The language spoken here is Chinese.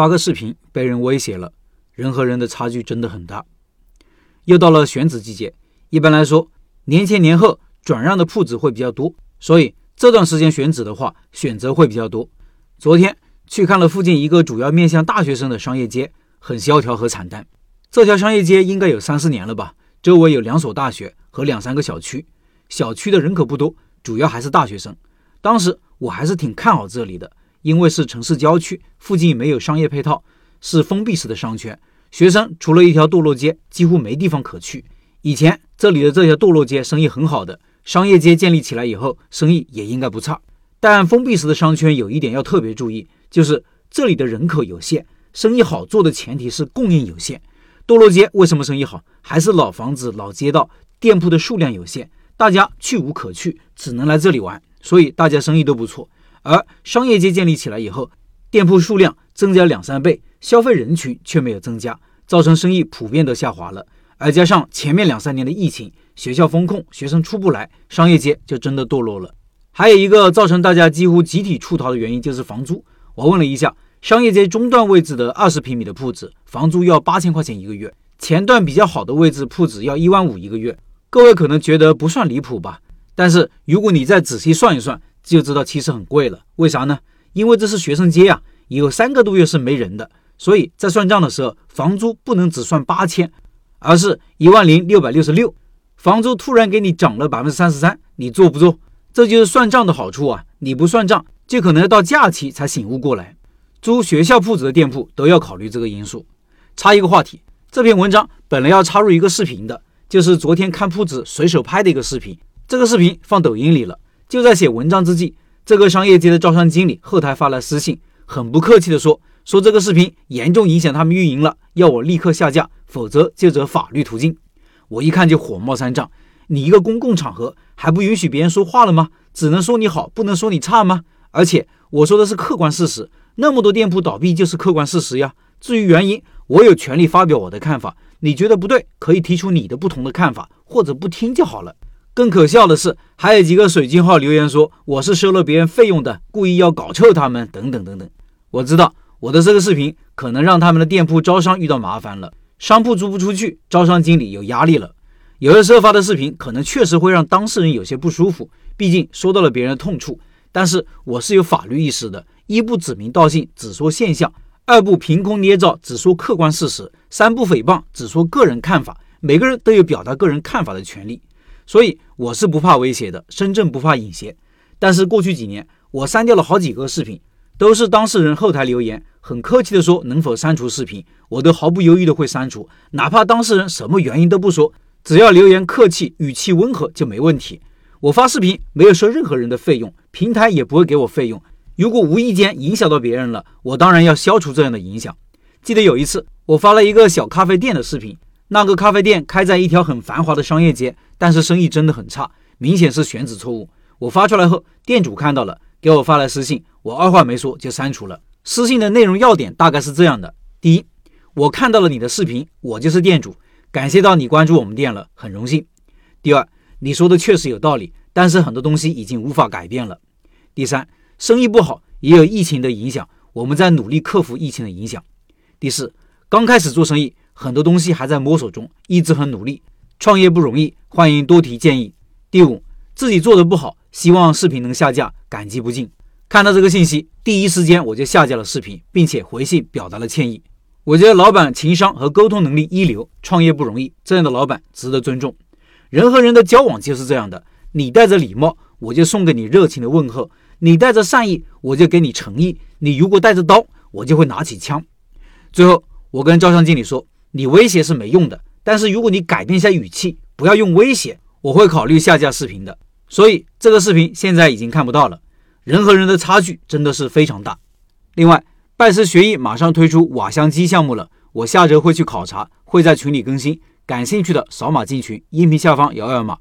发个视频被人威胁了，人和人的差距真的很大。又到了选址季节，一般来说，年前年后转让的铺子会比较多，所以这段时间选址的话，选择会比较多。昨天去看了附近一个主要面向大学生的商业街，很萧条和惨淡。这条商业街应该有三四年了吧？周围有两所大学和两三个小区，小区的人口不多，主要还是大学生。当时我还是挺看好这里的，因为是城市郊区，附近没有商业配套，是封闭式的商圈。学生除了一条堕落街，几乎没地方可去。以前这里的这条堕落街生意很好的，商业街建立起来以后，生意也应该不差。但封闭式的商圈有一点要特别注意，就是这里的人口有限，生意好做的前提是供应有限。堕落街为什么生意好？还是老房子、老街道，店铺的数量有限，大家去无可去，只能来这里玩，所以大家生意都不错。而商业街建立起来以后，店铺数量增加两三倍。消费人群却没有增加，造成生意普遍都下滑了。而加上前面两三年的疫情，学校封控，学生出不来，商业街就真的堕落了。还有一个造成大家几乎集体出逃的原因就是房租。我问了一下，商业街中段位置的二十平米的铺子，房租要八千块钱一个月；前段比较好的位置铺子要一万五一个月。各位可能觉得不算离谱吧？但是如果你再仔细算一算，就知道其实很贵了。为啥呢？因为这是学生街啊，有三个多月是没人的。所以在算账的时候，房租不能只算八千，而是一万零六百六十六。房租突然给你涨了百分之三十三，你做不做？这就是算账的好处啊！你不算账，就可能要到假期才醒悟过来。租学校铺子的店铺都要考虑这个因素。插一个话题，这篇文章本来要插入一个视频的，就是昨天看铺子随手拍的一个视频。这个视频放抖音里了。就在写文章之际，这个商业街的招商经理后台发来私信，很不客气地说。说这个视频严重影响他们运营了，要我立刻下架，否则就走法律途径。我一看就火冒三丈，你一个公共场合还不允许别人说话了吗？只能说你好，不能说你差吗？而且我说的是客观事实，那么多店铺倒闭就是客观事实呀。至于原因，我有权利发表我的看法。你觉得不对，可以提出你的不同的看法，或者不听就好了。更可笑的是，还有几个水军号留言说我是收了别人费用的，故意要搞臭他们，等等等等。我知道。我的这个视频可能让他们的店铺招商遇到麻烦了，商铺租不出去，招商经理有压力了。有的时候发的视频可能确实会让当事人有些不舒服，毕竟说到了别人的痛处。但是我是有法律意识的，一不指名道姓，只说现象；二不凭空捏造，只说客观事实；三不诽谤，只说个人看法。每个人都有表达个人看法的权利，所以我是不怕威胁的。深圳不怕引邪。但是过去几年，我删掉了好几个视频。都是当事人后台留言，很客气的说能否删除视频，我都毫不犹豫的会删除，哪怕当事人什么原因都不说，只要留言客气，语气温和就没问题。我发视频没有收任何人的费用，平台也不会给我费用。如果无意间影响到别人了，我当然要消除这样的影响。记得有一次，我发了一个小咖啡店的视频，那个咖啡店开在一条很繁华的商业街，但是生意真的很差，明显是选址错误。我发出来后，店主看到了。给我发来私信，我二话没说就删除了。私信的内容要点大概是这样的：第一，我看到了你的视频，我就是店主，感谢到你关注我们店了，很荣幸。第二，你说的确实有道理，但是很多东西已经无法改变了。第三，生意不好也有疫情的影响，我们在努力克服疫情的影响。第四，刚开始做生意，很多东西还在摸索中，一直很努力。创业不容易，欢迎多提建议。第五，自己做的不好。希望视频能下架，感激不尽。看到这个信息，第一时间我就下架了视频，并且回信表达了歉意。我觉得老板情商和沟通能力一流，创业不容易，这样的老板值得尊重。人和人的交往就是这样的，你带着礼貌，我就送给你热情的问候；你带着善意，我就给你诚意；你如果带着刀，我就会拿起枪。最后，我跟招商经理说：“你威胁是没用的，但是如果你改变一下语气，不要用威胁，我会考虑下架视频的。”所以这个视频现在已经看不到了，人和人的差距真的是非常大。另外，拜师学艺马上推出瓦香鸡项目了，我下周会去考察，会在群里更新，感兴趣的扫码进群，音频下方摇二维码。